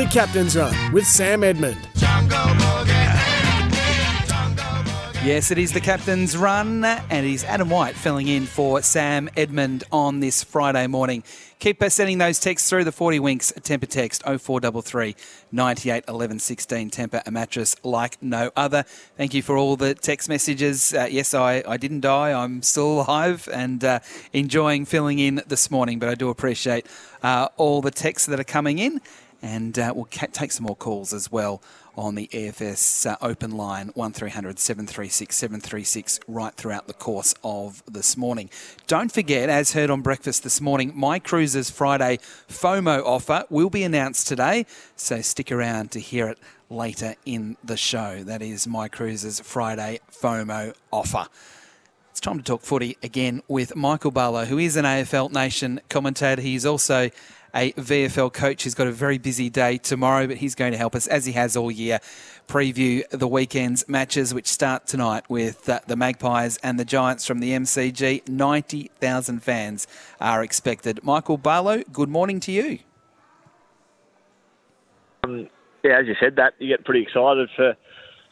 The Captain's Run with Sam Edmund. Yes, it is the captain's run, and it is Adam White filling in for Sam Edmund on this Friday morning. Keep sending those texts through the 40 Winks Tempur text 0433 98 11 16. Tempur, a mattress like no other. Thank you for all the text messages. Uh, yes, I, I didn't die. I'm still alive and uh, enjoying filling in this morning, but I do appreciate uh, all the texts that are coming in and uh, we'll ca- take some more calls as well on the AFS uh, open line 1300 736 736 right throughout the course of this morning. Don't forget, as heard on breakfast this morning, My Cruises Friday FOMO offer will be announced today, so stick around to hear it later in the show. That is My Cruises Friday FOMO offer. It's time to talk footy again with Michael Barlow, who is an AFL Nation commentator. He's also a VFL coach who's got a very busy day tomorrow, but he's going to help us, as he has all year, preview the weekend's matches, which start tonight with uh, the Magpies and the Giants from the MCG. 90,000 fans are expected. Michael Barlow, good morning to you. Um, yeah, as you said, that you get pretty excited for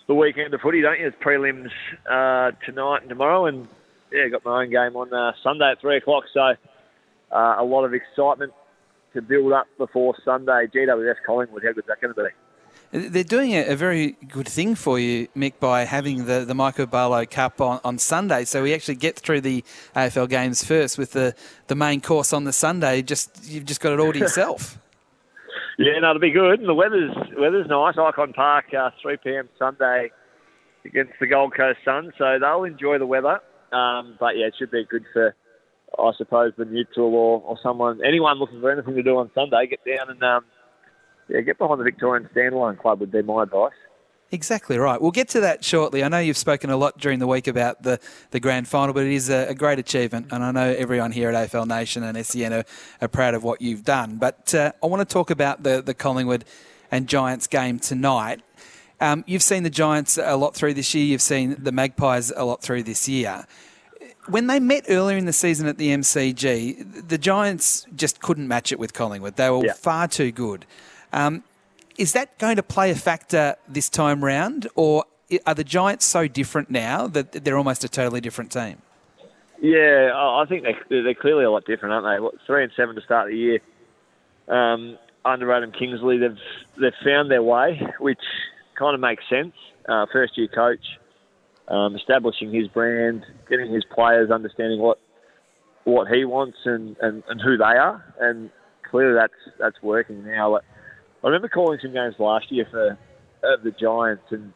the weekend of footy, don't you? It's prelims uh, tonight and tomorrow, and yeah, got my own game on uh, Sunday at three o'clock. So uh, a lot of excitement to build up before Sunday. GWS Collingwood, how good is that going to be? They're doing a, very good thing for you, Mick, by having the, the Michael Barlow Cup on, on Sunday. So we actually get through the AFL games first with the, the main course on the Sunday. Just You've just got it all to yourself. yeah, no, it'll be good. The weather's weather's nice. Ikon Park, uh, 3 p.m. Sunday against the Gold Coast Suns. So they'll enjoy the weather. Um, but yeah, it should be good for I suppose the neutral or, or someone, anyone looking for anything to do on Sunday, get down and um, yeah, get behind the Victorian Standalone Club would be my advice. Exactly right. We'll get to that shortly. I know you've spoken a lot during the week about the, the grand final, but it is a, a great achievement, and I know everyone here at AFL Nation and SEN are, are proud of what you've done. But uh, I want to talk about the, the Collingwood and Giants game tonight. Um, you've seen the Giants a lot through this year. You've seen the Magpies a lot through this year when they met earlier in the season at the MCG, the Giants just couldn't match it with Collingwood. They were yeah. far too good. Um, is that going to play a factor this time round, or are the Giants so different now that they're almost a totally different team? Yeah, I think they're, they're clearly a lot different, aren't they? What, three and seven to start the year. Um, under Adam Kingsley, they've they've found their way, which kind of makes sense. Uh, first year coach um, establishing his brand, getting his players understanding what what he wants and, and, and who they are, and clearly that's that's working now. But I remember calling some games last year for of the Giants, and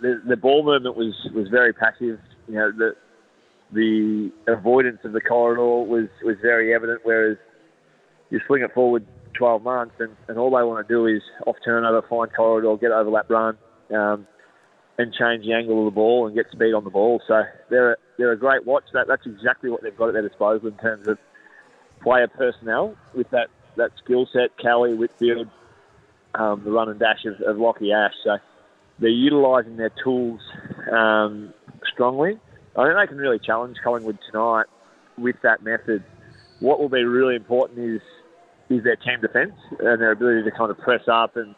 the, the ball movement was, was very passive. You know, the the avoidance of the corridor was, was very evident. Whereas you swing it forward 12 months, and, and all they want to do is off turnover, find corridor, get overlap run. Um, and change the angle of the ball and get speed on the ball. So they're a, they're a great watch. That that's exactly what they've got at their disposal in terms of player personnel with that that skill set. Kelly Whitfield, um, the run and dash of, of Lachie Ash. So they're utilising their tools um, strongly. I think they can really challenge Collingwood tonight with that method. What will be really important is is their team defence and their ability to kind of press up and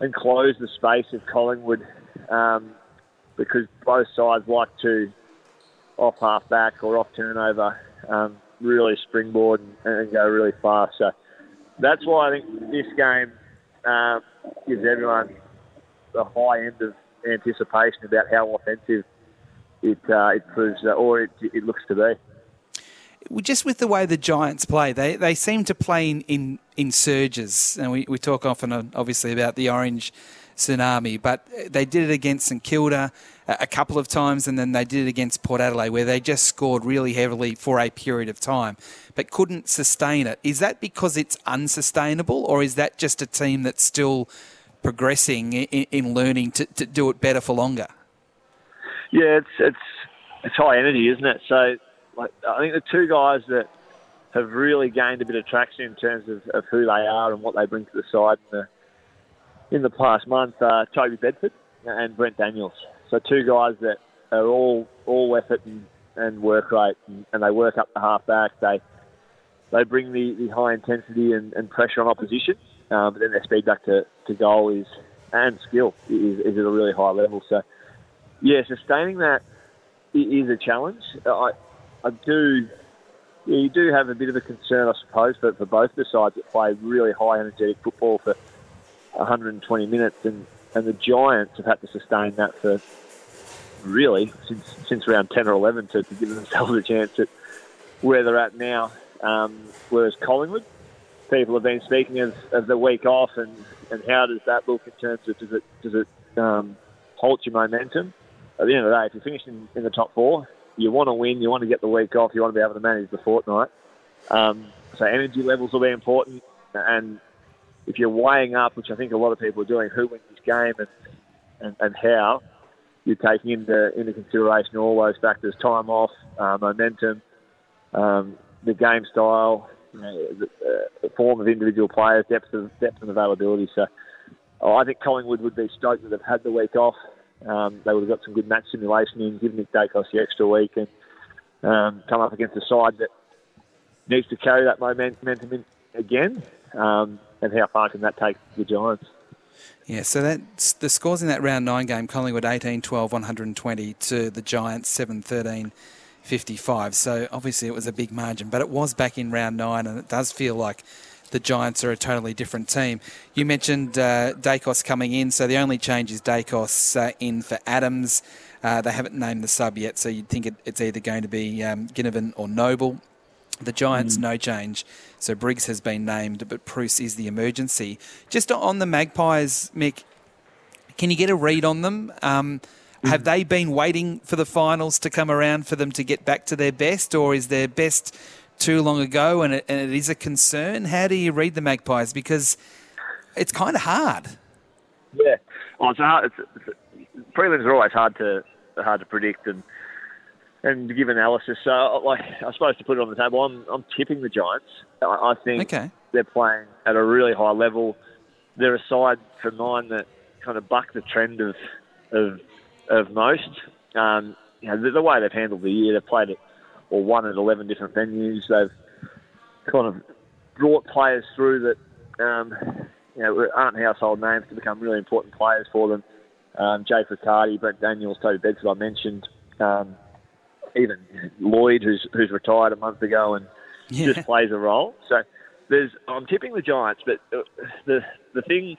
and close the space of Collingwood um, because both sides like to off half back or off turnover um, really springboard and, and, go really fast. So that's why I think this game um, gives everyone the high end of anticipation about how offensive it uh, it proves uh, or it, it looks to be. just with the way the Giants play, they, they seem to play in, in, in surges. And we, we talk often, uh, obviously, about the orange tsunami, but they did it against St Kilda a couple of times, and then they did it against Port Adelaide, where they just scored really heavily for a period of time, but couldn't sustain it. Is that because it's unsustainable, or is that just a team that's still progressing in, in learning to, to do it better for longer? Yeah, it's it's it's high energy, isn't it? So, like, I think the two guys that have really gained a bit of traction in terms of, of who they are and what they bring to the side in the in the past month are Toby Bedford and Brent Daniels. So two guys that are all all effort and, and work rate, and, and, they work up the half back. They they bring the, the high intensity and, and pressure on opposition, um, but then their speed back to, to goal is and skill is, is at a really high level. So yeah, sustaining that is a challenge. I I do. You do have a bit of a concern, I suppose, for, for both the sides that play really high energetic football for 120 minutes, and, and the Giants have had to sustain that for really since since around 10 or 11 to, to give themselves a chance at where they're at now. Um, whereas Collingwood, people have been speaking of, of the week off and, and how does that look in terms of does it does it um, halt your momentum? At the end of the day, if you're finishing in the top four, you want to win, you want to get the week off, you want to be able to manage the fortnight. Um, so energy levels will be important, and if you're weighing up, which I think a lot of people are doing, who wins this game and and, and how, you're taking into into consideration all those factors: time off, uh, momentum, um, the game style, you know, the, uh, form of individual players, depth of depth and availability. So, oh, I think Collingwood would be stoked that they've had the week off. Um, they would have got some good match simulation in, given Nick Daicos the extra week, and um, come up against a side that needs to carry that momentum in again. Um, and how far can that take the Giants? Yeah, so that's the scores in that round nine game Collingwood 18 12 120 to the Giants 7 13 55. So obviously it was a big margin, but it was back in round nine, and it does feel like the Giants are a totally different team. You mentioned uh, Daicos coming in, so the only change is Daicos uh, in for Adams. Uh, they haven't named the sub yet, so you'd think it, it's either going to be um, Ginnivan or Noble. The Giants, mm. no change. So Briggs has been named, but Bruce is the emergency. Just on the Magpies, Mick, can you get a read on them? Um, mm. Have they been waiting for the finals to come around for them to get back to their best, or is their best too long ago and it, and it is a concern? How do you read the Magpies? Because it's kind of hard. Yeah, well, it's hard. It's, it's, prelims are always hard to hard to predict, and and give analysis. So, like, I suppose to put it on the table, I'm, I'm tipping the Giants. I, I think okay. they're playing at a really high level. They're a side for mine that kind of buck the trend of of, of most. Um, you know, the, the, way they've handled the year, they've played it or won at 11 different venues. They've kind of brought players through that um, you know aren't household names to become really important players for them. Um, Jake Riccardi, Brent Daniels, Toby Bedford, I mentioned. Um, even Lloyd, who's who's retired a month ago and yeah. just plays a role. So there's I'm tipping the Giants, but the the thing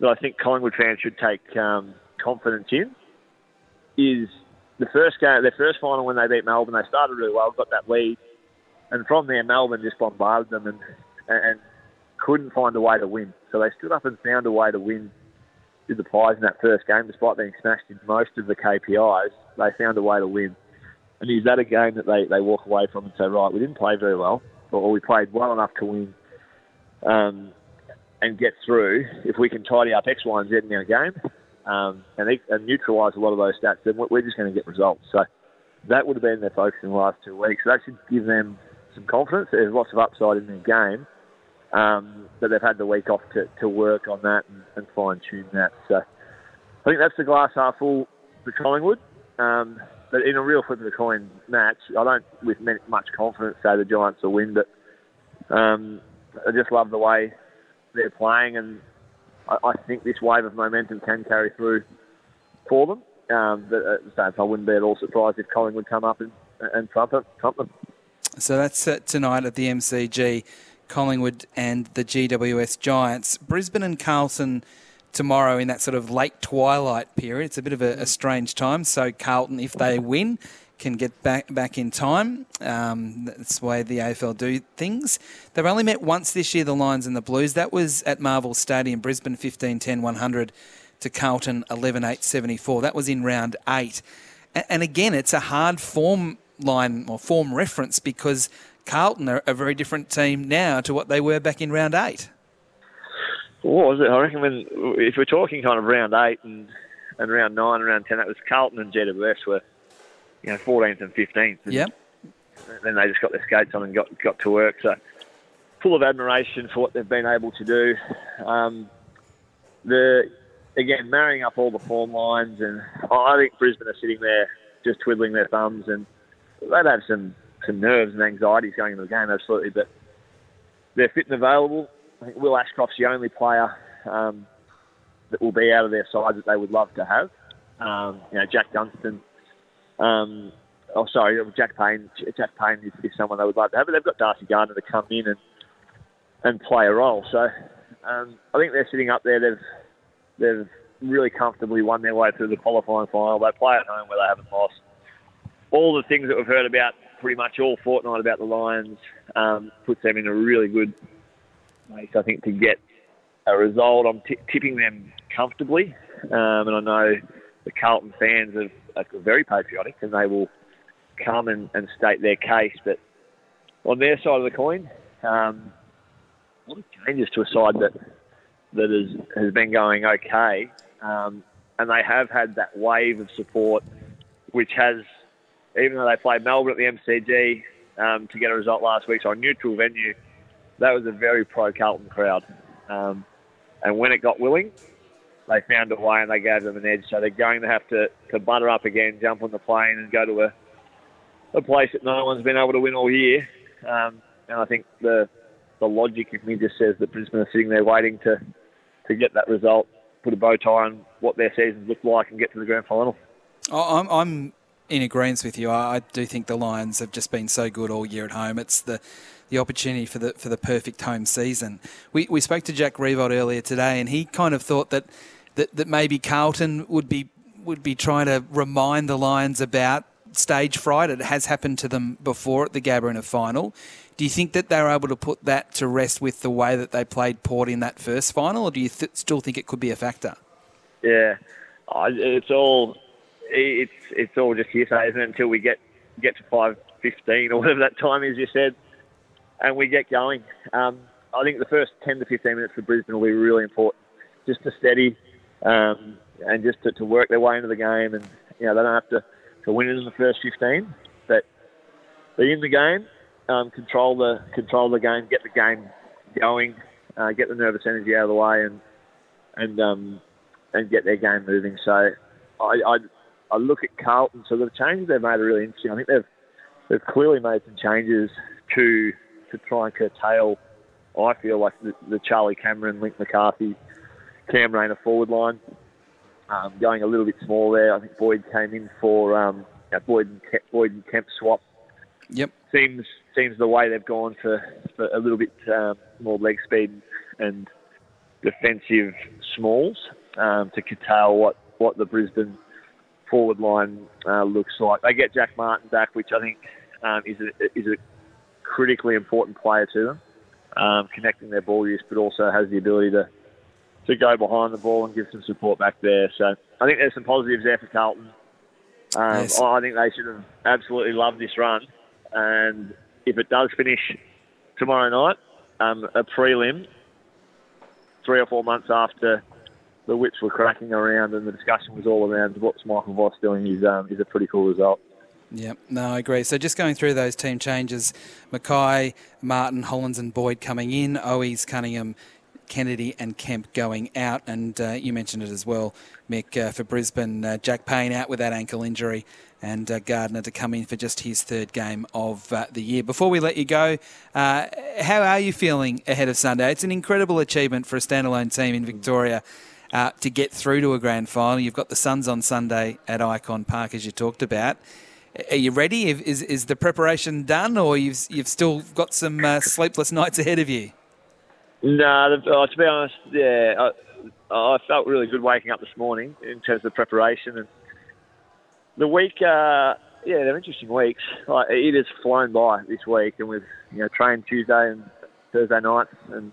that I think Collingwood fans should take um, confidence in is the first game, their first final when they beat Melbourne. They started really well, got that lead, and from there Melbourne just bombarded them and and couldn't find a way to win. So they stood up and found a way to win with the Pies in that first game, despite being smashed in most of the KPIs. They found a way to win. And is that a game that they, they walk away from and say, right, we didn't play very well, or we played well enough to win um, and get through? If we can tidy up X, Y, and Z in our game um, and, and neutralise a lot of those stats, then we're just going to get results. So that would have been their focus in the last two weeks. So that should give them some confidence. There's lots of upside in their game. Um, but they've had the week off to, to work on that and, and fine tune that. So I think that's the glass half full for Collingwood. Um, but in a real flip of the coin match, I don't, with much confidence, say the Giants will win. But um, I just love the way they're playing, and I, I, think this wave of momentum can carry through for them. Um, but at the same time, I wouldn't be at all surprised if Collingwood come up and, and trump, it, trump them. So that's uh, tonight at the MCG. Collingwood and the GWS Giants. Brisbane and Carlton tomorrow in that sort of late twilight period. It's a bit of a, a strange time. So Carlton, if they win, can get back back in time. Um, that's the way the AFL do things. They've only met once this year, the Lions and the Blues. That was at Marvel Stadium, Brisbane 15 10 100 to Carlton 11 8 74. That was in round eight. And again, it's a hard form line or form reference because Carlton are a very different team now to what they were back in round eight. What was it? I reckon when if we're talking kind of round eight and, and round nine and round ten, that was Carlton and GWS were, you know, 14th and 15th. And yep. Then they just got their skates on and got got to work. So full of admiration for what they've been able to do. Um, the again marrying up all the form lines, and I think Brisbane are sitting there just twiddling their thumbs, and they'd have some some nerves and anxieties going into the game, absolutely. But they're fit and available. I think Will Ashcroft's the only player um, that will be out of their side that they would love to have. Um, you know, Jack Dunstan. Um, oh, sorry, Jack Payne. Jack Payne is, is, someone they would like to have, but they've got Darcy Gardiner to come in and and play a role. So um, I think they're sitting up there. They've they've really comfortably won their way through the qualifying final. They play at home where they haven't lost. All the things that we've heard about pretty much all fortnight about the Lions um, puts them in a really good I think, to get a result. I'm t- tipping them comfortably, um, and I know the Carlton fans are, are, very patriotic and they will come and, and, state their case. But on their side of the coin, um, a lot of changes to a side that that has, has been going okay. Um, and they have had that wave of support, which has, even though they played Melbourne at the MCG um, to get a result last week, so a neutral venue, that was a very pro Carlton crowd. Um, and when it got willing, they found a way and they gave them an edge. So they're going to have to, to butter up again, jump on the plane and go to a, a place that no one's been able to win all year. Um, and I think the the logic in me just says that Brisbane are sitting there waiting to, to get that result, put a bow tie on what their seasons look like, and get to the grand final. I'm, I'm in agreement with you. I, do think the Lions have just been so good all year at home. It's the the opportunity for the for the perfect home season. We we spoke to Jack Riewoldt earlier today, and he kind of thought that that, that maybe Carlton would be would be trying to remind the Lions about stage fright. It has happened to them before at the Gabba in a final. Do you think that they were able to put that to rest with the way that they played Port in that first final, or do you th- still think it could be a factor? Yeah, it's all it's it's all just hearsay, isn't it? Until we get get to five fifteen or whatever that time is, you said, and we get going. Um, I think the first ten to fifteen minutes for Brisbane will be really important, just to steady um, and just to, to work their way into the game, and you know they don't have to, to win it in the first fifteen, but be in the game um, control the control the game, get the game going, uh, get the nervous energy out of the way, and and um, and get their game moving. So I, I I look at Carlton. So the changes they've made are really interesting. I think they've they've clearly made some changes to to try and curtail. I feel like the, the Charlie Cameron, Link McCarthy, Cam Rayner forward line, um, going a little bit small there. I think Boyd came in for um, Boyd and Kemp, Boyd and Kemp swap. Yep. Seems seems the way they've gone for, for a little bit um, more leg speed and defensive smalls um, to curtail what, what the Brisbane forward line uh, looks like. They get Jack Martin back, which I think um, is, a, is a critically important player to them, um, connecting their ball use, but also has the ability to to go behind the ball and give some support back there. So I think there's some positives there for Carlton. Um, yes. I think they should have absolutely loved this run, and if it does finish tomorrow night, um, a prelim, three or four months after the whips were cracking around and the discussion was all around what's Michael Voss doing is, um, is a pretty cool result. Yep, no, I agree. So just going through those team changes, McKay, Martin, Hollands and Boyd coming in, Owies, Cunningham, Kennedy and Kemp going out. And uh, you mentioned it as well, Mick, uh, for Brisbane, uh, Jack Payne out with that ankle injury and uh, Gardiner to come in for just his third game of uh, the year. Before we let you go, uh, how are you feeling ahead of Sunday? It's an incredible achievement for a standalone team in Victoria. To get through to a grand final, you've got the Suns on Sunday at Ikon Park, as you talked about. Are you ready? Is is the preparation done, or you've you've still got some uh, sleepless nights ahead of you? No, uh, to be honest, yeah, I, I felt really good waking up this morning in terms of preparation and the week, uh, yeah, they're interesting weeks. Like it has flown by this week, and we've you know trained Tuesday and Thursday nights, and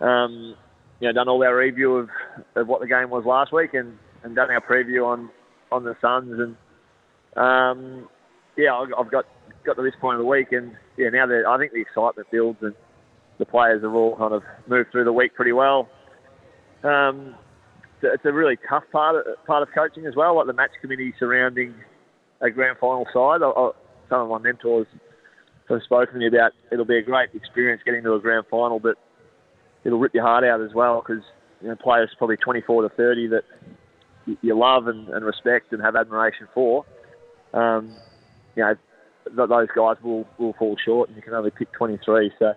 um, you know done all our review of, of what the game was last week, and, and done our preview on on the Suns, and um, yeah, I've got got to this point of the week, and yeah, now that I think the excitement builds, and the players have all kind of moved through the week pretty well. Um, it's a really tough part of, part of coaching as well, like the match committee surrounding a grand final side. I, I, some of my mentors have spoken to me about it'll be a great experience getting to a grand final, but it'll rip your heart out as well because you know, players probably 24 to 30 that you love and, and respect and have admiration for. Um, you know, those guys will, will fall short, and you can only pick 23. So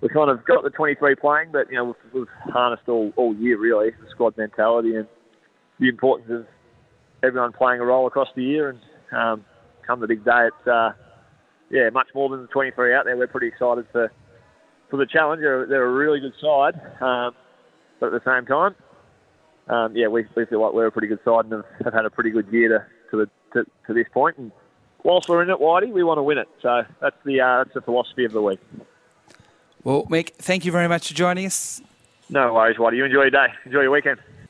we kind of got the 23 playing, but you know we've, we've harnessed all, all year really the squad mentality and the importance of everyone playing a role across the year. And um, come the big day, it's uh, yeah much more than the 23 out there. We're pretty excited for for the challenge. They're, they're a really good side, um, but at the same time, um, yeah, we, we feel like we're a pretty good side and have, have had a pretty good year to to, the, to, to this point. And whilst we're in it, Whitey, we want to win it. So that's the uh, that's the philosophy of the week. Well, Mick, thank you very much for joining us. No worries, Whitey. You enjoy your day. Enjoy your weekend.